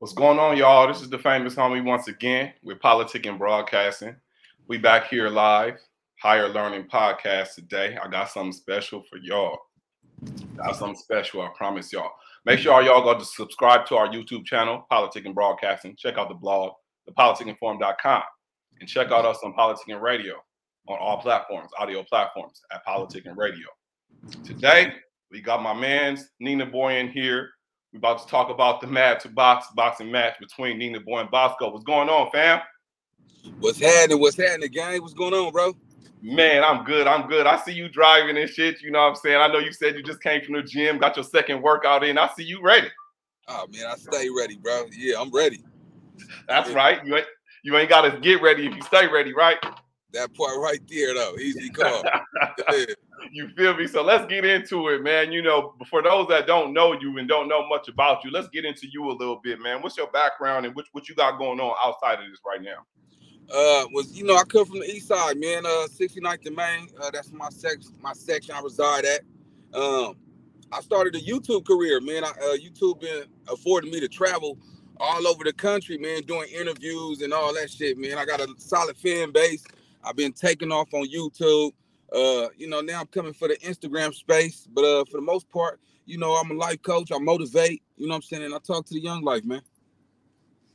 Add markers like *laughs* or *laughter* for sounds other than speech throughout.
What's going on, y'all? This is the famous homie once again with Politic and Broadcasting. We back here live, Higher Learning Podcast today. I got something special for y'all. Got something special, I promise y'all. Make sure all y'all go to subscribe to our YouTube channel, Politic and Broadcasting. Check out the blog, thepoliticinform.com, and check out us on Politic and Radio on all platforms, audio platforms at Politic and Radio. Today, we got my man's Nina Boy in here we're about to talk about the Mad to Box boxing match between Nina Boy and Bosco. What's going on, fam? What's happening? What's happening, gang? What's going on, bro? Man, I'm good. I'm good. I see you driving and shit. You know what I'm saying? I know you said you just came from the gym, got your second workout in. I see you ready. Oh man, I stay ready, bro. Yeah, I'm ready. That's yeah. right. You ain't you ain't gotta get ready if you stay ready, right? That part right there, though. Easy *laughs* call. you feel me? So let's get into it, man. You know, for those that don't know you and don't know much about you, let's get into you a little bit, man. What's your background and what, what you got going on outside of this right now? Uh, was you know I come from the east side, man. Uh, 69th and Main. Uh, that's my sex, my section I reside at. Um, I started a YouTube career, man. I, uh, YouTube been affording me to travel all over the country, man, doing interviews and all that shit, man. I got a solid fan base. I've been taking off on YouTube. Uh, you know, now I'm coming for the Instagram space, but uh, for the most part, you know, I'm a life coach. I motivate. You know what I'm saying? And I talk to the young life, man.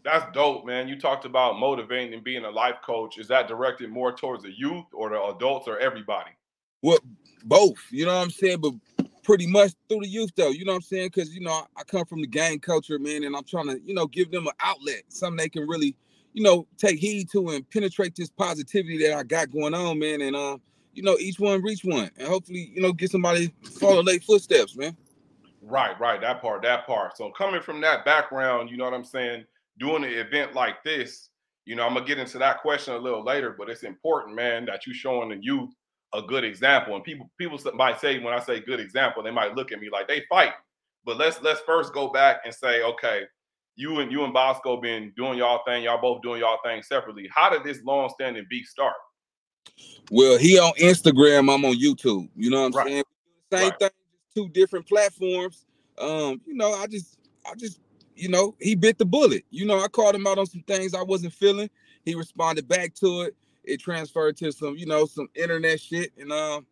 That's dope, man. You talked about motivating and being a life coach. Is that directed more towards the youth or the adults or everybody? Well, both. You know what I'm saying? But pretty much through the youth, though. You know what I'm saying? Because you know I come from the gang culture, man, and I'm trying to you know give them an outlet, something they can really you know take heed to and penetrate this positivity that I got going on, man. And um, you know, each one reach one, and hopefully, you know, get somebody follow their footsteps, man. Right, right. That part, that part. So coming from that background, you know what I'm saying, doing an event like this, you know, I'm gonna get into that question a little later, but it's important, man, that you showing the youth a good example. And people people might say when I say good example, they might look at me like they fight. But let's let's first go back and say, okay, you and you and Bosco been doing y'all thing, y'all both doing y'all thing separately. How did this long standing beef start? Well, he on Instagram, I'm on YouTube. You know what I'm right. saying? Same right. thing, two different platforms. Um, you know, I just I just, you know, he bit the bullet. You know, I called him out on some things I wasn't feeling. He responded back to it. It transferred to some, you know, some internet shit. And um,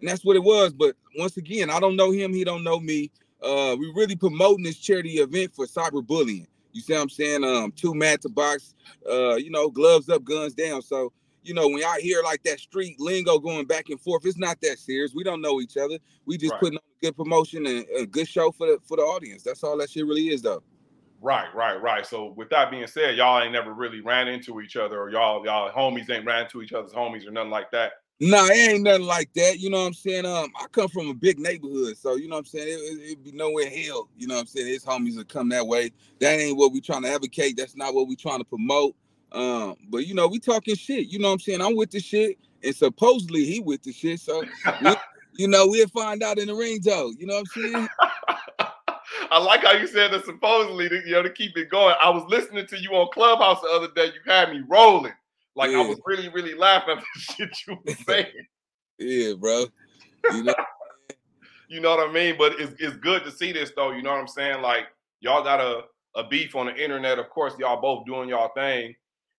and that's what it was. But once again, I don't know him, he don't know me. Uh, we really promoting this charity event for cyberbullying. You see what I'm saying? Um, two mat to box, uh, you know, gloves up, guns down. So you know, when y'all hear like that street lingo going back and forth, it's not that serious. We don't know each other. We just right. putting on a good promotion and a good show for the for the audience. That's all that shit really is, though. Right, right, right. So with that being said, y'all ain't never really ran into each other, or y'all y'all homies ain't ran into each other's homies or nothing like that. Nah, it ain't nothing like that. You know what I'm saying? Um, I come from a big neighborhood, so you know what I'm saying. It, would it, be nowhere hell. You know what I'm saying? His homies would come that way. That ain't what we trying to advocate. That's not what we trying to promote. Um, but you know, we talking shit. You know what I'm saying? I'm with the shit, and supposedly he with the shit. So we, *laughs* you know, we'll find out in the ring, though. You know what I'm saying? *laughs* I like how you said that supposedly to, you know to keep it going. I was listening to you on Clubhouse the other day. You had me rolling. Like yeah. I was really, really laughing at the *laughs* shit you were *laughs* saying. yeah, bro. You know, you know what I mean? But it's it's good to see this though. You know what I'm saying? Like y'all got a a beef on the internet. Of course, y'all both doing y'all thing.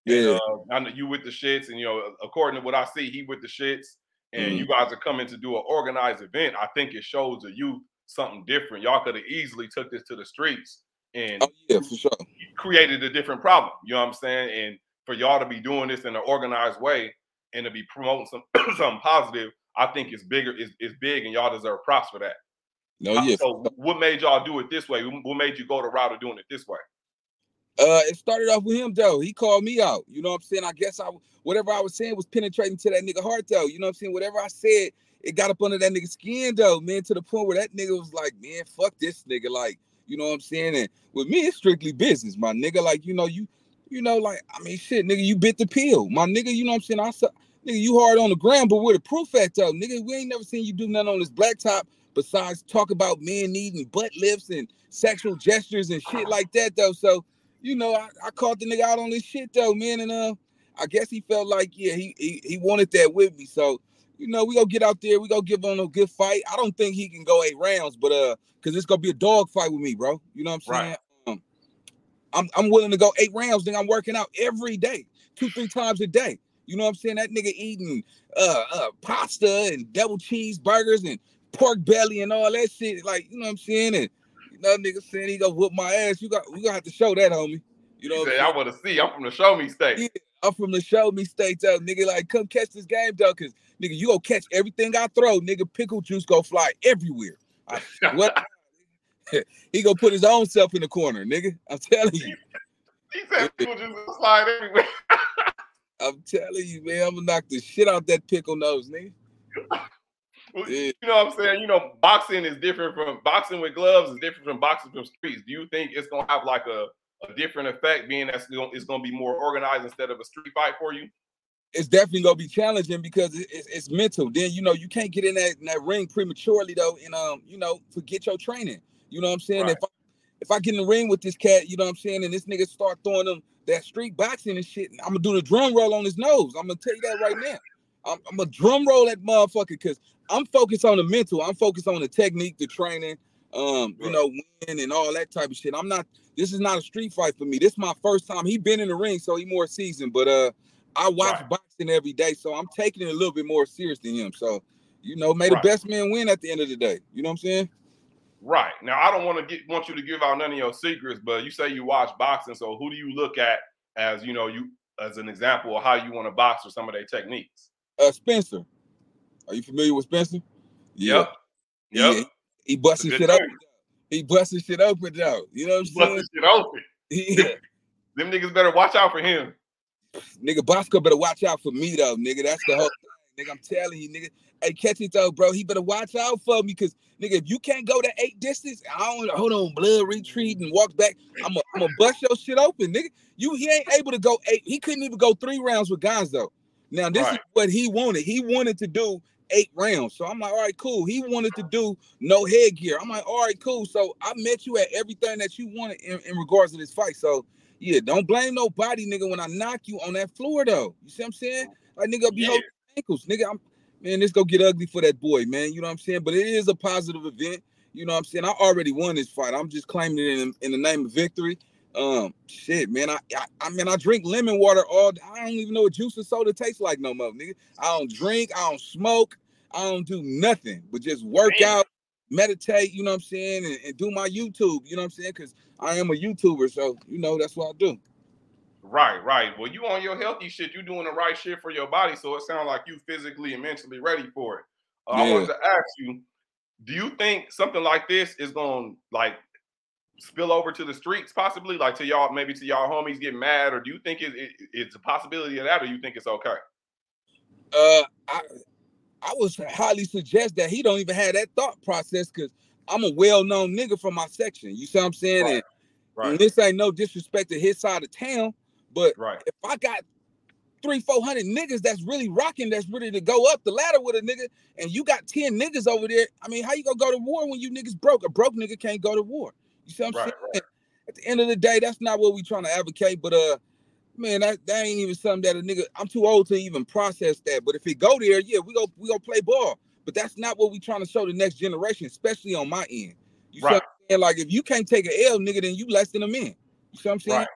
Yeah, and, uh, I know you with the shits, and you know, according to what I see, he with the shits, and mm-hmm. you guys are coming to do an organized event. I think it shows the youth something different. Y'all could have easily took this to the streets and oh, yeah, for sure, created a different problem. You know what I'm saying? And for y'all to be doing this in an organized way and to be promoting some *clears throat* something positive, I think it's bigger is is big, and y'all deserve props for that. No, yeah. So, what made y'all do it this way? What made you go the route of doing it this way? Uh, it started off with him though. He called me out. You know what I'm saying? I guess I whatever I was saying was penetrating to that nigga heart though. You know what I'm saying? Whatever I said, it got up under that nigga skin though, man, to the point where that nigga was like, man, fuck this nigga. Like, you know what I'm saying? And with me, it's strictly business, my nigga. Like, you know, you, you know, like, I mean, shit, nigga, you bit the pill. My nigga, you know what I'm saying? I saw nigga, you hard on the ground, but with the proof at though. Nigga, we ain't never seen you do nothing on this blacktop besides talk about men needing butt lifts and sexual gestures and shit like that though. So you know, I, I caught the nigga out on this shit though, man. And uh, I guess he felt like, yeah, he, he he wanted that with me. So, you know, we gonna get out there, we gonna give him a good fight. I don't think he can go eight rounds, but uh, cause it's gonna be a dog fight with me, bro. You know what I'm saying? Right. I'm I'm willing to go eight rounds. Then I'm working out every day, two three times a day. You know what I'm saying? That nigga eating uh, uh pasta and double cheeseburgers and pork belly and all that shit. Like you know what I'm saying? And you know, nigga saying he gonna whoop my ass. You got we gonna have to show that, homie. You know, said I want to see. I'm from the show me state. Yeah, I'm from the show me state, though, nigga. Like, come catch this game, though, cause nigga, you gonna catch everything I throw, nigga. Pickle juice go fly everywhere. I, what? *laughs* *laughs* he gonna put his own self in the corner, nigga. I'm telling you. He said pickle juice slide everywhere. *laughs* I'm telling you, man. I'm gonna knock the shit out that pickle nose, nigga. *laughs* Well, yeah. You know what I'm saying? You know, boxing is different from boxing with gloves is different from boxing from streets. Do you think it's gonna have like a, a different effect, being that it's gonna be more organized instead of a street fight for you? It's definitely gonna be challenging because it's, it's mental. Then you know you can't get in that, in that ring prematurely though, and um, you know, forget your training. You know what I'm saying? Right. If I if I get in the ring with this cat, you know what I'm saying, and this nigga start throwing them that street boxing and shit, I'm gonna do the drum roll on his nose. I'm gonna tell you that right now. I'm, I'm a drum roll that motherfucker because I'm focused on the mental. I'm focused on the technique, the training, um, you know, win and all that type of shit. I'm not. This is not a street fight for me. This is my first time. He been in the ring, so he more seasoned. But uh, I watch right. boxing every day, so I'm taking it a little bit more serious than him. So, you know, may the right. best man win at the end of the day. You know what I'm saying? Right. Now, I don't want to get want you to give out none of your secrets, but you say you watch boxing, so who do you look at as you know you as an example of how you want to box or some of their techniques? Uh, Spencer. Are you familiar with Spencer? Yeah. Yep. He, he busting shit open. He busting shit open though. You know what I'm saying? Busting shit open. *laughs* Yeah. Them, them niggas better watch out for him. Nigga, Bosco better watch out for me though, nigga. That's the whole thing. Nigga, I'm telling you, nigga. Hey, catch it though, bro. He better watch out for me because nigga, if you can't go to eight distance, I don't hold on, blood retreat and walk back. I'm gonna I'm bust your shit open, nigga. You he ain't able to go eight. He couldn't even go three rounds with Gonzo. Now this right. is what he wanted. He wanted to do eight rounds. So I'm like, all right, cool. He wanted to do no headgear. I'm like, all right, cool. So I met you at everything that you wanted in, in regards to this fight. So yeah, don't blame nobody, nigga, when I knock you on that floor though. You see what I'm saying? Like nigga be yeah. holding ankles. Nigga, I'm man, this go get ugly for that boy, man. You know what I'm saying? But it is a positive event. You know what I'm saying? I already won this fight. I'm just claiming it in, in the name of victory. Um, shit, man. I, I, I mean, I drink lemon water all. I don't even know what juice and soda tastes like no more, nigga. I don't drink. I don't smoke. I don't do nothing but just work out, meditate. You know what I'm saying, and, and, do my YouTube. You know what I'm saying, because I am a YouTuber, so you know that's what I do. Right, right. Well, you on your healthy shit. You doing the right shit for your body, so it sounds like you physically and mentally ready for it. Uh, yeah. I wanted to ask you, do you think something like this is going to like spill over to the streets possibly like to y'all maybe to y'all homies get mad or do you think it, it, it's a possibility of that or you think it's okay uh i i would highly suggest that he don't even have that thought process because i'm a well-known nigga from my section you see what i'm saying right. And, right. and this ain't no disrespect to his side of town but right. if i got three, four hundred niggas that's really rocking, that's ready to go up the ladder with a nigga, and you got 10 niggas over there. I mean, how you gonna go to war when you niggas broke? A broke nigga can't go to war. You see what I'm right, saying? Right. At the end of the day, that's not what we trying to advocate. But uh, man, that, that ain't even something that a nigga. I'm too old to even process that. But if it go there, yeah, we go we go play ball. But that's not what we trying to show the next generation, especially on my end. You right. see what I'm saying? Like if you can't take an L, nigga, then you less than a man. You see what I'm saying? Right.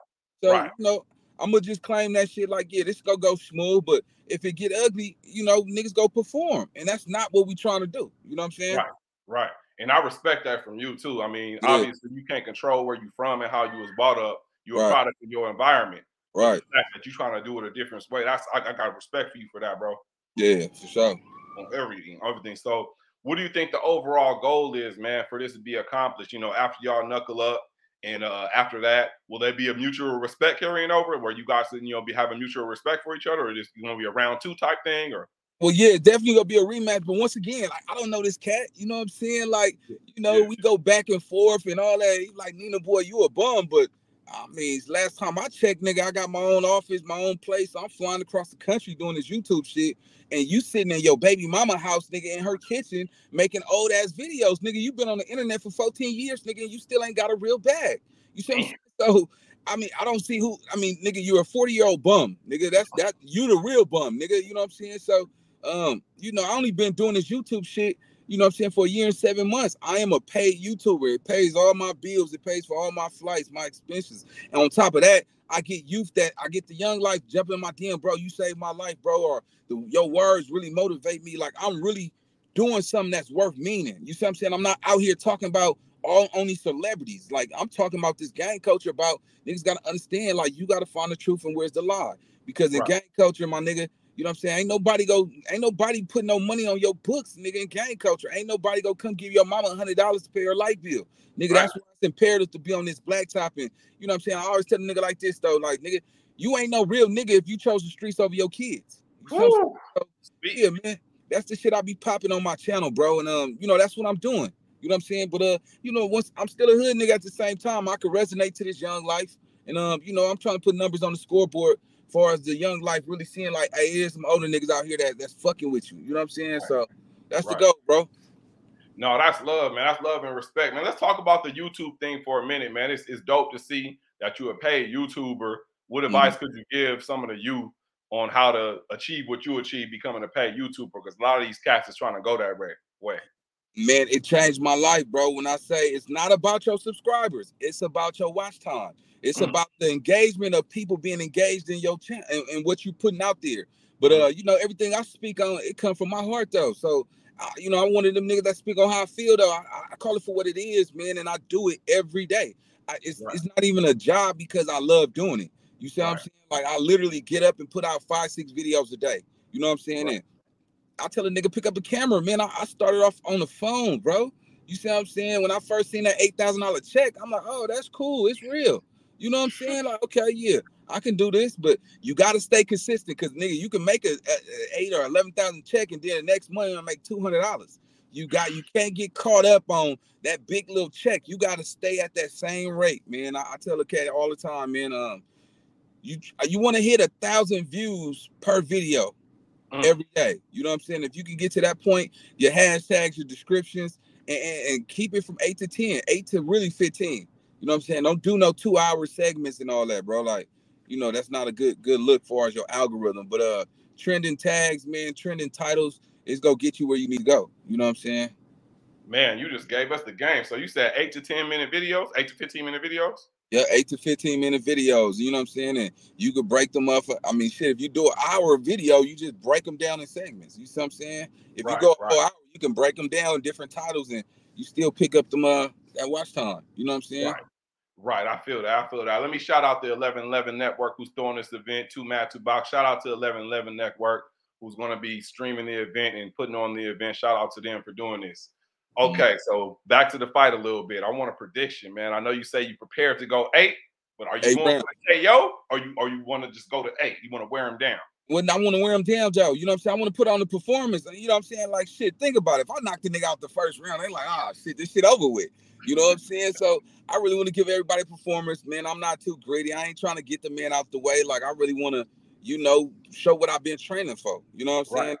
So right. you know, I'm gonna just claim that shit like, yeah, this gonna go smooth, but if it get ugly, you know, niggas go perform, and that's not what we trying to do. You know what I'm saying? Right, right. And I respect that from you too. I mean, yeah. obviously you can't control where you from and how you was brought up. You're right. a product of your environment. Right. The fact that you trying to do it a different way. That's I, I got respect for you for that, bro. Yeah, for sure. On everything, everything. So what do you think the overall goal is, man, for this to be accomplished? You know, after y'all knuckle up, and uh, after that, will there be a mutual respect carrying over, where you guys, you know, be having mutual respect for each other, or just you to be a round two type thing, or? Well, yeah, definitely gonna be a rematch. But once again, like I don't know this cat. You know what I'm saying? Like, you know, yeah. we go back and forth and all that. like Nina, boy, you a bum. But I mean, last time I checked, nigga, I got my own office, my own place. I'm flying across the country doing this YouTube shit, and you sitting in your baby mama house, nigga, in her kitchen making old ass videos, nigga. You been on the internet for 14 years, nigga, and you still ain't got a real bag. You see *laughs* So I mean, I don't see who. I mean, nigga, you're a 40 year old bum, nigga. That's that. You the real bum, nigga. You know what I'm saying? So um, you know, I only been doing this YouTube shit you know what I'm saying, for a year and seven months. I am a paid YouTuber. It pays all my bills, it pays for all my flights, my expenses. And on top of that, I get youth that I get the young life jumping in my DM, bro. You saved my life, bro. Or the, your words really motivate me. Like I'm really doing something that's worth meaning. You see what I'm saying? I'm not out here talking about all only celebrities. Like I'm talking about this gang culture about niggas gotta understand, like you gotta find the truth and where's the lie. Because in right. gang culture, my nigga, you know what I'm saying? Ain't nobody go, ain't nobody put no money on your books, nigga, in gang culture. Ain't nobody go come give your mama a hundred dollars to pay her light bill. Nigga, right. that's why it's imperative to be on this black top. And you know what I'm saying? I always tell a nigga like this though, like nigga, you ain't no real nigga if you chose the streets over your kids. You know so, yeah, man. That's the shit I be popping on my channel, bro. And um, you know, that's what I'm doing. You know what I'm saying? But uh, you know, once I'm still a hood nigga at the same time, I can resonate to this young life. And um, you know, I'm trying to put numbers on the scoreboard far as the young life really seeing like, hey, here's some older niggas out here that that's fucking with you. You know what I'm saying? Right. So that's right. the goal, bro. No, that's love, man. That's love and respect, man. Let's talk about the YouTube thing for a minute, man. It's, it's dope to see that you're a paid YouTuber. What mm-hmm. advice mm-hmm. could you give some of the youth on how to achieve what you achieve becoming a paid YouTuber? Because a lot of these cats is trying to go that way. Man, it changed my life, bro. When I say it's not about your subscribers, it's about your watch time. It's mm-hmm. about the engagement of people being engaged in your channel and, and, what you're putting out there. But mm. uh, you know, everything I speak on, it comes from my heart though. So uh, you know, I'm one of them niggas that speak on how I feel though. I, I, call it for what it is, man, and I do it every day. I, it's right. it's not even a job because I love doing it. You see right. what I'm saying? Like I literally get up and put out five, six videos a day. You know what I'm saying? Right. I tell a nigga pick up a camera, man. I, I started off on the phone, bro. You see what I'm saying? When I first seen that eight thousand dollar check, I'm like, oh, that's cool. It's real. You know what I'm saying? Like, okay, yeah, I can do this, but you got to stay consistent because nigga, you can make a, a, a eight or eleven thousand check, and then the next month I make two hundred dollars. You got you can't get caught up on that big little check. You got to stay at that same rate, man. I, I tell the cat all the time, man. Um, you you want to hit a thousand views per video mm. every day. You know what I'm saying? If you can get to that point, your hashtags, your descriptions, and, and, and keep it from eight to ten, eight to really fifteen. You know what I'm saying? Don't do no two hour segments and all that, bro. Like, you know, that's not a good good look for as your algorithm. But uh trending tags, man, trending titles is gonna get you where you need to go. You know what I'm saying? Man, you just gave us the game. So you said eight to 10 minute videos, eight to 15 minute videos? Yeah, eight to 15 minute videos. You know what I'm saying? And you could break them up. For, I mean, shit, if you do an hour video, you just break them down in segments. You see what I'm saying? If right, you go right. hour, you can break them down in different titles and you still pick up them uh that watch time. You know what I'm saying? Right. Right, I feel that. I feel that. Let me shout out the 1111 Network who's throwing this event, Two Mad Two Box. Shout out to 1111 Network who's going to be streaming the event and putting on the event. Shout out to them for doing this. Mm-hmm. Okay, so back to the fight a little bit. I want a prediction, man. I know you say you prepared to go eight, but are you going to KO or you or you want to just go to eight? You want to wear him down? When I want to wear him down, Joe. You know what I'm saying? I want to put on the performance. You know what I'm saying? Like shit, think about it. If I knock the nigga out the first round, they like, ah, oh, shit, this shit over with. You know what I'm saying? So I really want to give everybody performance, man. I'm not too greedy. I ain't trying to get the man out the way. Like I really want to, you know, show what I've been training for. You know what I'm saying?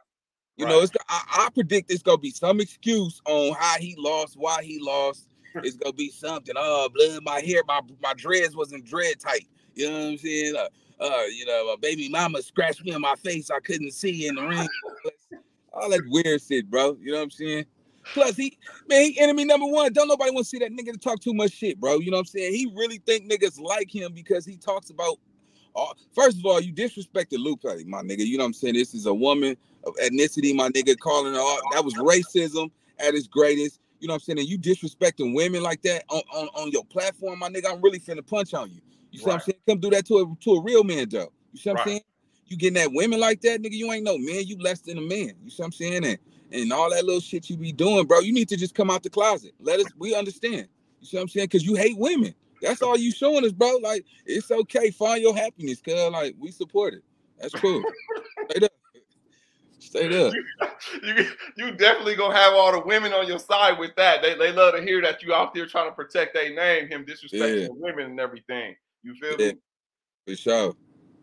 You right. know, it's I, I, predict it's gonna be some excuse on how he lost, why he lost. It's gonna be something. Oh, blood, my hair, my my dreads wasn't dread tight. You know what I'm saying? Uh, uh, you know, my baby mama scratched me in my face. I couldn't see in the ring. *laughs* All that weird shit, bro. You know what I'm saying? Plus, he man, he enemy number one. Don't nobody want to see that nigga to talk too much shit, bro. You know what I'm saying? He really think niggas like him because he talks about. Uh, first of all, you disrespected Lupe, my nigga. You know what I'm saying? This is a woman of ethnicity, my nigga. Calling her that was racism at its greatest. You know what I'm saying? And you disrespecting women like that on, on, on your platform, my nigga. I'm really finna punch on you. You see right. what I'm saying? Come do that to a to a real man, though. You see what right. I'm saying? You getting that women like that, nigga? You ain't no man. You less than a man. You see what I'm saying? And and all that little shit you be doing, bro. You need to just come out the closet. Let us we understand. You see what I'm saying? Because you hate women. That's all you showing us, bro. Like it's okay. Find your happiness, cuz like we support it. That's cool. *laughs* Straight Straight *laughs* up. You, you, you definitely gonna have all the women on your side with that. They, they love to hear that you out there trying to protect their name, him disrespecting yeah. women and everything. You feel yeah. me? For sure.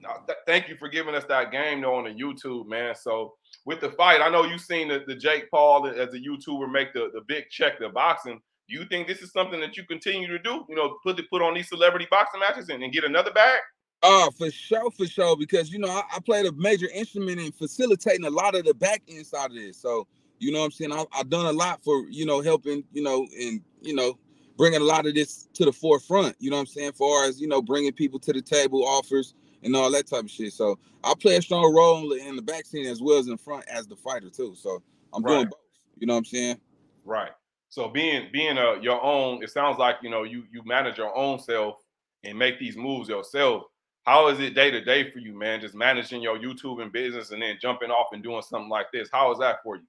No, th- thank you for giving us that game though on the YouTube, man. So with the fight, I know you've seen the, the Jake Paul as a YouTuber make the, the big check the boxing. Do you think this is something that you continue to do? You know, put the, put on these celebrity boxing matches and, and get another bag? Oh, for sure, for sure. Because you know, I, I, played a major instrument in facilitating a lot of the back end side of this. So You know what I'm saying? I, I've done a lot for you know helping you know and you know bringing a lot of this to the forefront. You know what I'm saying? Far as you know, bringing people to the table, offers and all that type of shit. So I play a strong role in the back scene as well as in front as the fighter too. So I'm right. doing both. You know what I'm saying? Right. So being being a your own, it sounds like you know you you manage your own self and make these moves yourself. How is it day to day for you, man? Just managing your YouTube and business and then jumping off and doing something like this. How is that for you?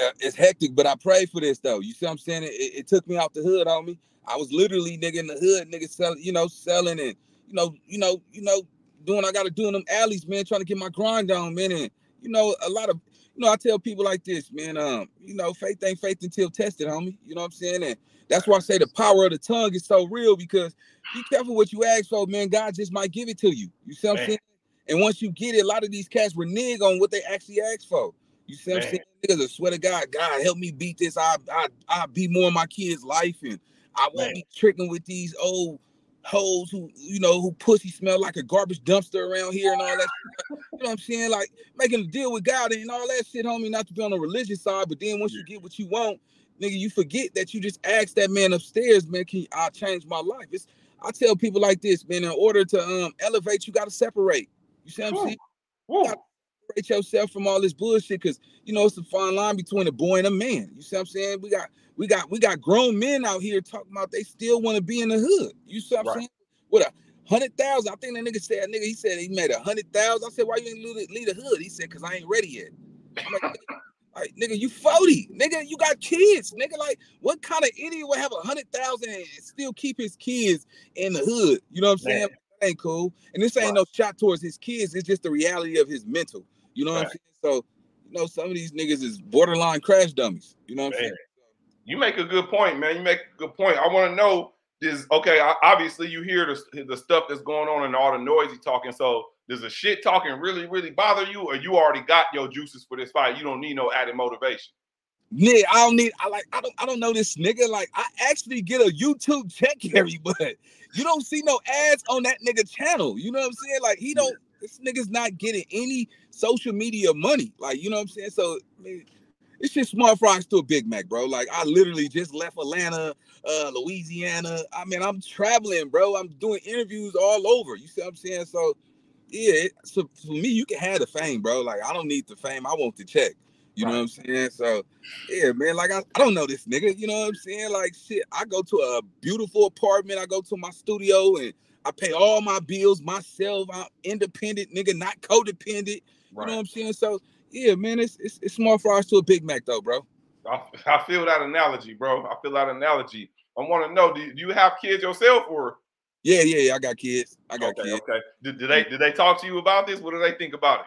Uh, it's hectic, but I pray for this though. You see what I'm saying? It, it, took me out the hood on me. I was literally nigga in the hood, nigga selling, you know, selling and you know, you know, you know, doing I gotta do in them alleys, man, trying to get my grind on, man. And you know, a lot of you know, I tell people like this, man, um, you know, faith ain't faith until tested, homie. You know what I'm saying? And that's why I say the power of the tongue is so real because be careful what you ask for, man. God just might give it to you. You see what man. I'm saying? And once you get it, a lot of these cats renege on what they actually ask for. You see what Man. I'm saying? Niggas, I swear to God, God help me beat this. I I I be more in my kids' life, and I won't Man. be tricking with these old hoes who you know who pussy smell like a garbage dumpster around here and all that. you know what I'm saying? Like making a deal with God and all that shit, homie. Not to be on the religious side, but then once you get what you want, nigga, you forget that you just asked that man upstairs, man. Can I change my life? It's I tell people like this, man. In order to um elevate, you got to separate. You see what I'm saying? Separate yourself from all this bullshit because you know it's a fine line between a boy and a man. You see what I'm saying? We got we got we got grown men out here talking about they still want to be in the hood. You see what I'm right. saying? What a hundred thousand. I think that nigga said nigga, he said he made a hundred thousand. I said, why you ain't leave, the hood? He said, cause I ain't ready yet. I'm like, like, nigga, you 40. Nigga, you got kids. Nigga, like, what kind of idiot would have a hundred thousand and still keep his kids in the hood? You know what I'm saying? That ain't cool. And this ain't right. no shot towards his kids. It's just the reality of his mental. You know right. what I'm saying? So, you know, some of these niggas is borderline crash dummies. You know what man. I'm saying? You make a good point, man. You make a good point. I want to know is okay. Obviously, you hear the, the stuff that's going on and all the noisy talking. So, does the shit talking really, really bother you, or you already got your juices for this fight? You don't need no added motivation. Yeah, I don't need. I like. I don't. I don't know this nigga. Like, I actually get a YouTube check *laughs* every but you don't see no ads on that nigga channel. You know what I'm saying? Like, he don't. This nigga's not getting any social media money. Like, you know what I'm saying? So I mean, it's just small fries to a Big Mac, bro. Like I literally just left Atlanta, uh, Louisiana. I mean, I'm traveling, bro. I'm doing interviews all over. You see what I'm saying? So yeah, so for me, you can have the fame, bro. Like I don't need the fame. I want the check. You right. know what I'm saying? So yeah, man. Like I, I don't know this nigga. You know what I'm saying? Like shit. I go to a beautiful apartment. I go to my studio and I pay all my bills myself. I'm independent, nigga, not codependent. Right. You know what I'm saying? So yeah, man, it's it's, it's small fries to a Big Mac though, bro. I, I feel that analogy, bro. I feel that analogy. I want to know, do, do you have kids yourself or? Yeah, yeah, yeah. I got kids. I got okay, kids. Okay. Did, did they did they talk to you about this? What do they think about it?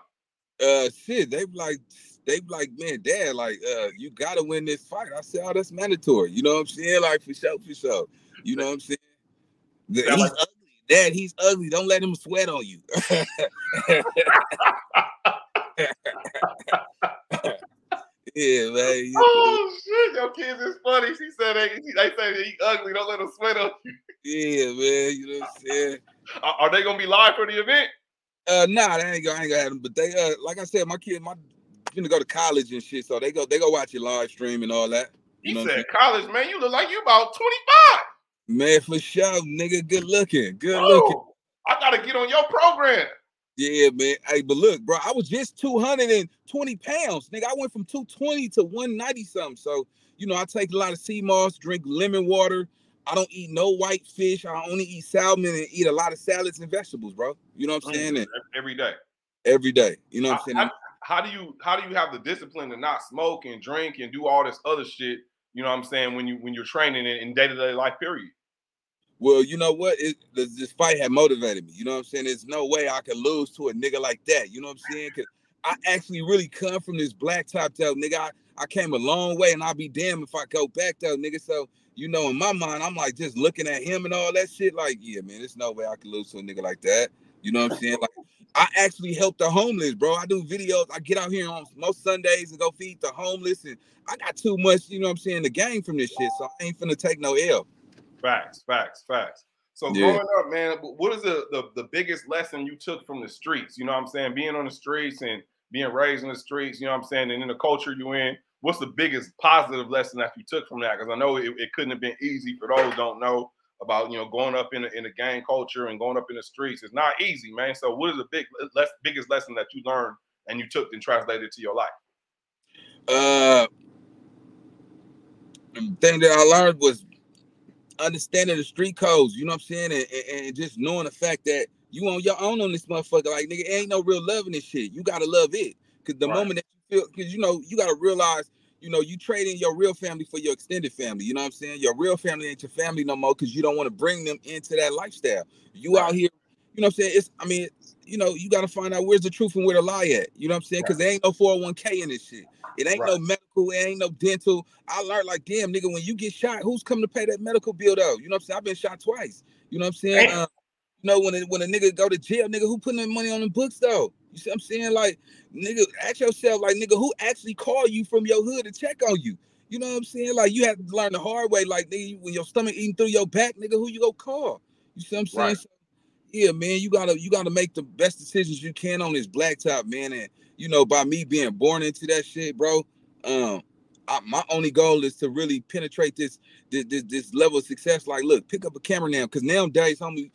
Uh, shit. They like they like, man, dad, like, uh, you gotta win this fight. I said, oh, that's mandatory. You know what I'm saying? Like for sure, for sure. You know what I'm saying? he's like. Dad, he's ugly. Don't let him sweat on you. Yeah, man. Oh shit, your kids is funny. She said they, they say he ugly. Don't let him sweat on you. Yeah, man. You know what I'm saying? Are, they gonna be live for the event? Uh, nah, they ain't gonna, I ain't gonna have them. But they, uh, like I said, my kid, my gonna go to college and shit, so they go, they go watch your live stream and all that. You, you said college, man. You look like you about 25. Man, for sure, nigga. Good looking, good looking. I gotta get on your program. Yeah, man. Hey, but look, bro, I was just 220 pounds. Nigga, I went from 220 to 190 something. So, you know, I take a lot of sea moss, drink lemon water. I don't eat no white fish. I only eat salmon and eat a lot of salads and vegetables, bro. You know what I'm saying? And every day. Every day. You know what I'm saying? How, how, do you how do you have the discipline to not smoke and drink and do all this other shit? You know what I'm saying? When you when you're training in day to day life, period. Well, you know what? It, this fight had motivated me. You know what I'm saying? There's no way I could lose to a nigga like that. You know what I'm saying? Cause I actually really come from this black top tail nigga. I, I came a long way, and I'll be damned if I go back though, nigga. So you know, in my mind, I'm like just looking at him and all that shit. Like, yeah, man, there's no way I could lose to a nigga like that. You know what I'm saying? Like, I actually help the homeless, bro. I do videos. I get out here on most Sundays and go feed the homeless, and I got too much, you know what I'm saying, the game from this shit. So I ain't finna take no L. Facts, facts, facts. So yeah. growing up, man, what is the, the the biggest lesson you took from the streets? You know what I'm saying? Being on the streets and being raised in the streets, you know what I'm saying? And in the culture you in, what's the biggest positive lesson that you took from that? Because I know it, it, couldn't have been easy for those don't know about you know going up in a, in a gang culture and going up in the streets. It's not easy, man. So what is the big less, biggest lesson that you learned and you took and translated to your life? Uh, the thing that I learned was understanding the street codes. You know what I'm saying, and, and just knowing the fact that you on your own on this motherfucker. Like nigga, ain't no real love in this shit. You gotta love it. Cause the right. moment that you feel, cause you know, you gotta realize, you know, you trading your real family for your extended family. You know what I'm saying? Your real family ain't your family no more because you don't want to bring them into that lifestyle. You right. out here, you know what I'm saying? It's I mean, you know, you gotta find out where's the truth and where the lie at. You know what I'm saying? Because right. there ain't no 401k in this shit. It ain't no medical, it ain't no dental. I learned like, damn, nigga, when you get shot, who's coming to pay that medical bill though? You know what I'm saying? I've been shot twice. You know what I'm saying? Uh, you know, when a, when a nigga go to jail, nigga, who putting that money on the books though? You see what I'm saying? Like, nigga, ask yourself, like, nigga, who actually call you from your hood to check on you? You know what I'm saying? Like, you have to learn the hard way. Like, nigga, when your stomach eating through your back, nigga, who you go call? You see what I'm saying? Right. So, yeah, man, you gotta you gotta make the best decisions you can on this blacktop, man. And you know, by me being born into that shit, bro, um, I, my only goal is to really penetrate this, this this, this level of success. Like, look, pick up a camera now, because nowadays, homie,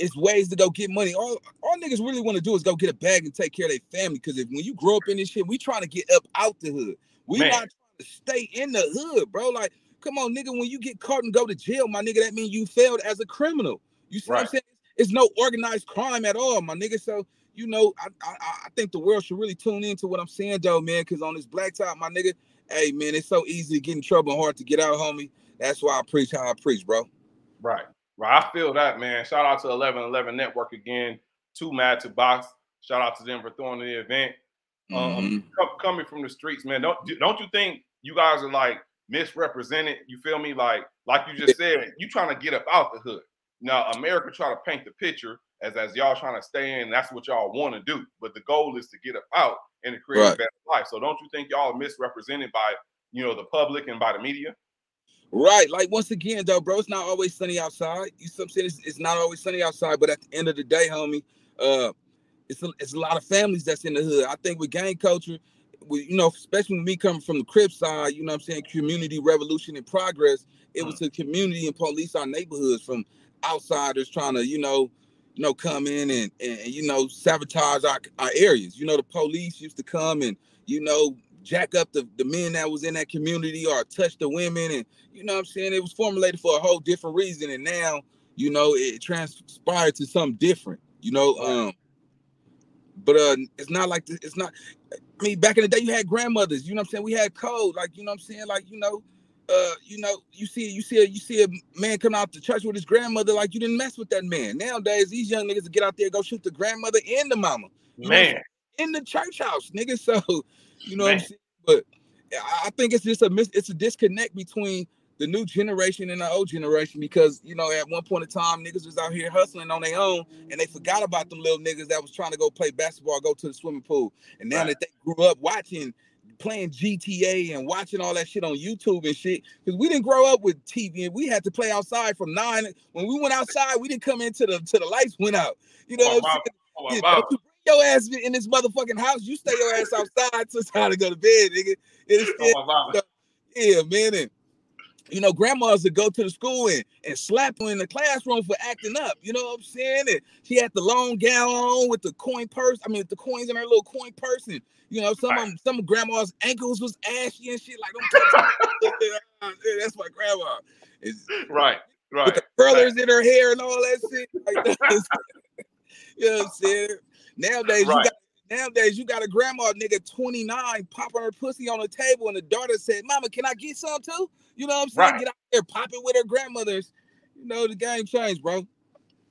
it's ways to go get money. All all niggas really want to do is go get a bag and take care of their family. Because if when you grow up in this shit, we trying to get up out the hood. We Man. not trying to stay in the hood, bro. Like, come on, nigga. When you get caught and go to jail, my nigga, that means you failed as a criminal. You see right. what I'm saying? It's no organized crime at all, my nigga. So you know, I, I I think the world should really tune into what I'm saying, though, man. Because on this black top, my nigga, hey man, it's so easy to get in trouble and hard to get out, homie. That's why I preach how I preach, bro. Right. Right. I feel that, man. Shout out to 1111 Network again. Too mad to box. Shout out to them for throwing the event. Um, mm-hmm. Coming from the streets, man. Don't don't you think you guys are like misrepresented? You feel me? Like like you just said, you trying to get up out the hood. Now America try to paint the picture as as y'all trying to stay in. That's what y'all want to do. But the goal is to get up out and to create right. a better life. So don't you think y'all are misrepresented by you know the public and by the media? Right. Like once again, though, bro, it's not always sunny outside. You I'm saying? It's, it's, not always sunny outside, but at the end of the day, homie, uh, it's a, it's a lot of families that's in the hood. I think with gang culture, we, you know, especially with me coming from the Crip side, you know what I'm saying, community revolution and progress, it was the community and police our neighborhoods from outsiders trying to, you know, you know, come in and, and, and you know, sabotage our, our areas. You know, the police used to come and, you know, jack up the, the men that was in that community or touch the women and you know what I'm saying? It was formulated for a whole different reason and now you know it transpired to something different you know um but uh it's not like it's not I mean back in the day you had grandmothers you know what I'm saying? We had code like you know what I'm saying? Like you know uh, you know, you see, you see, a, you see a man come out to church with his grandmother, like you didn't mess with that man. Nowadays, these young niggas get out there go shoot the grandmother and the mama, man, know, in the church house, nigga. *laughs* So you know Man. what I'm saying? But I think it's just a mis- it's a disconnect between the new generation and the old generation because you know at one point in time niggas was out here hustling on their own and they forgot about them little niggas that was trying to go play basketball, go to the swimming pool. And now right. that they grew up watching playing GTA and watching all that shit on YouTube and shit. Because we didn't grow up with TV and we had to play outside from nine. When we went outside, we didn't come into the to the lights went out. You know oh, what I'm saying? Oh, yeah, your ass in this motherfucking house. You stay your ass outside to *laughs* time to go to bed, nigga. It is oh, yeah, man. And you know, grandmas would go to the school and, and slap her in the classroom for acting up. You know what I'm saying? And she had the long gown on with the coin purse. I mean, the coins in her little coin purse. And you know, some right. of some of grandma's ankles was ashy and shit. Like, don't touch *laughs* That's my grandma. It's, right, right. With the curlers right. in her hair and all that shit. Like, *laughs* you know what I'm saying? Nowadays, right. you got nowadays you got a grandma nigga 29 popping her pussy on the table, and the daughter said, Mama, can I get some too? You know what I'm saying? Right. Get out there popping with her grandmothers. You know, the game changed, bro.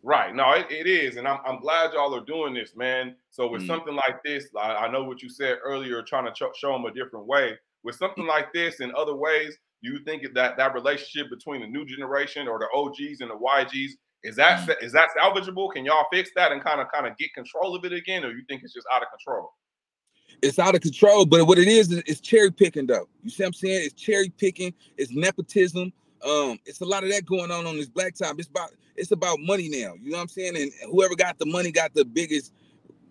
Right. No, it, it is. And I'm, I'm glad y'all are doing this, man. So with mm. something like this, I, I, know what you said earlier, trying to ch- show them a different way. With something like this and other ways, do you think that that relationship between the new generation or the OGs and the YGs is that mm. is that salvageable? Can y'all fix that and kind of kind of get control of it again, or you think it's just out of control? It's out of control, but what it is is cherry picking, though. You see what I'm saying? It's cherry picking. It's nepotism. Um, it's a lot of that going on on this blacktop. It's about it's about money now. You know what I'm saying? And whoever got the money got the biggest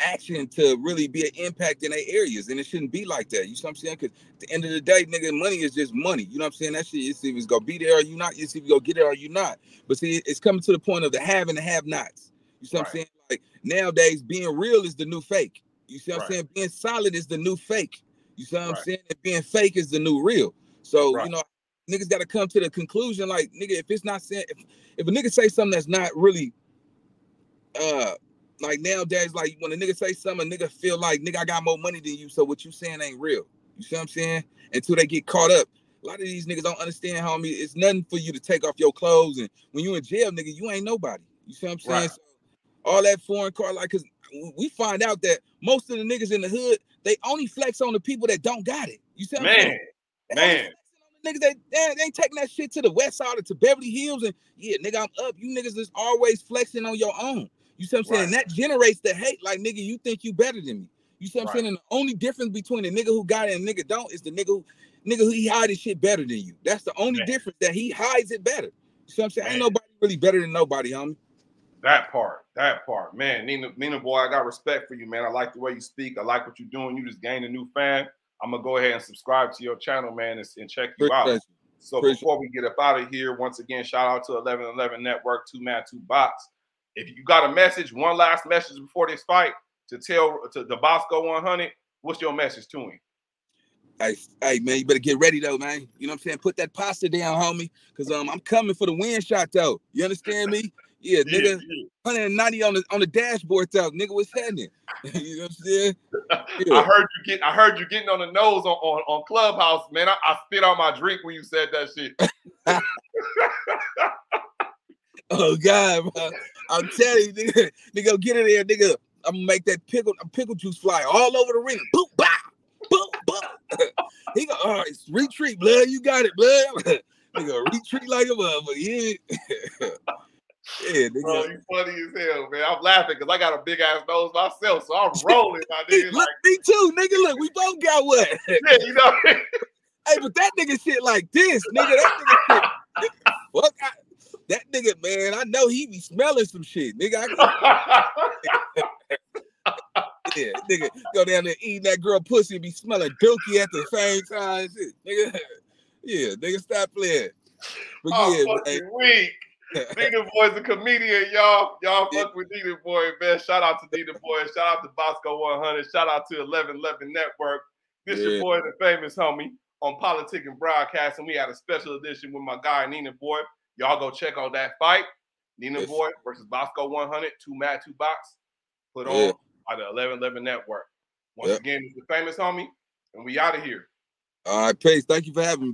action to really be an impact in their areas. And it shouldn't be like that. You know what I'm saying? Because at the end of the day, nigga, money is just money. You know what I'm saying? That shit is if it's gonna be there or you not, it's if you go get it or you not. But see, it's coming to the point of the have and the have nots. You see what right. I'm saying? Like nowadays, being real is the new fake. You see what right. I'm saying? Being solid is the new fake. You see what right. I'm saying? And being fake is the new real. So, you know, niggas gotta come to the conclusion, like, nigga, if it's not saying if, if a nigga say something that's not really uh like nowadays, like when a nigga say something, a nigga feel like nigga, I got more money than you, so what you saying ain't real. You see what I'm saying? Until they get caught up. A lot of these niggas don't understand, homie. It's nothing for you to take off your clothes, and when you in jail, nigga, you ain't nobody. You see what I'm saying? Right. So all that foreign car, like, cause we find out that most of the niggas in the hood, they only flex on the people that don't got it. You see what man, I'm saying? man. Niggas that they, they ain't taking that shit to the west side or to Beverly Hills and yeah, nigga, I'm up. You niggas is always flexing on your own. You see what I'm saying? And that generates the hate. Like nigga, you think you better than me. You see what I'm saying? And the only difference between a nigga who got it and nigga don't is the nigga who nigga who he hide his shit better than you. That's the only Man. difference that he hides it better. You see what I'm saying? Man. Ain't nobody really better than nobody, homie. That part, that part, man. Nina, Nina boy, I got respect for you, man. I like the way you speak. I like what you're doing. You just gained a new fan. I'm gonna go ahead and subscribe to your channel, man, and, and check you Appreciate out. You. So Appreciate before we get up out of here, once again, shout out to 1111 Network, two man, two box. If you got a message, one last message before this fight to tell to the Bosco 100, what's your message to him? Hey, hey, man, you better get ready though, man. You know what I'm saying? Put that pasta down, homie, because um, I'm coming for the win shot though. You understand me? Yeah, *laughs* nigga, yeah, yeah. 190 on the on the dashboard though, nigga. What's happening? *laughs* you know what I'm saying? *laughs* Yeah. I heard you get. I heard you getting on the nose on on, on Clubhouse, man. I, I spit on my drink when you said that shit. oh God, bro. I'm telling you, nigga, *laughs* nigga, get in there, nigga. I'm gonna make that pickle uh, pickle juice fly all over the ring. Boom, bah, boom, boom. *laughs* he go, all right, retreat, blood. You got it, blood. *laughs* nigga, retreat like a motherfucker. Yeah. Yeah, nigga. Bro, you funny as hell, man. I'm laughing because I got a big ass nose myself, so I'm rolling, my nigga. Look, like, me too, nigga. Look, we both got what? yeah, you know. hey, but that nigga shit like this, nigga. That nigga shit. What? That nigga, man, I know he be smelling some shit, nigga. *laughs* yeah, nigga, go down there eating that girl pussy and be smelling dookie at the same time. Shit, nigga. Yeah, nigga, stop playing. But oh, yeah, man. weak. Nina Boy's a comedian, y'all. Y'all fuck with Nina Boy, man. Shout out to Nina Boy. Shout out to Bosco 100. Shout out to 1111 Network. This yeah. your boy, the famous homie on Politic and Broadcasting. We had a special edition with my guy, Nina Boy. Y'all go check out that fight. Nina yes. Boy versus Bosco 100, two mat, two box, put on yeah. by the 1111 Network. Once again, it's the famous homie, and we out of here. All right, Pace. Thank you for having me.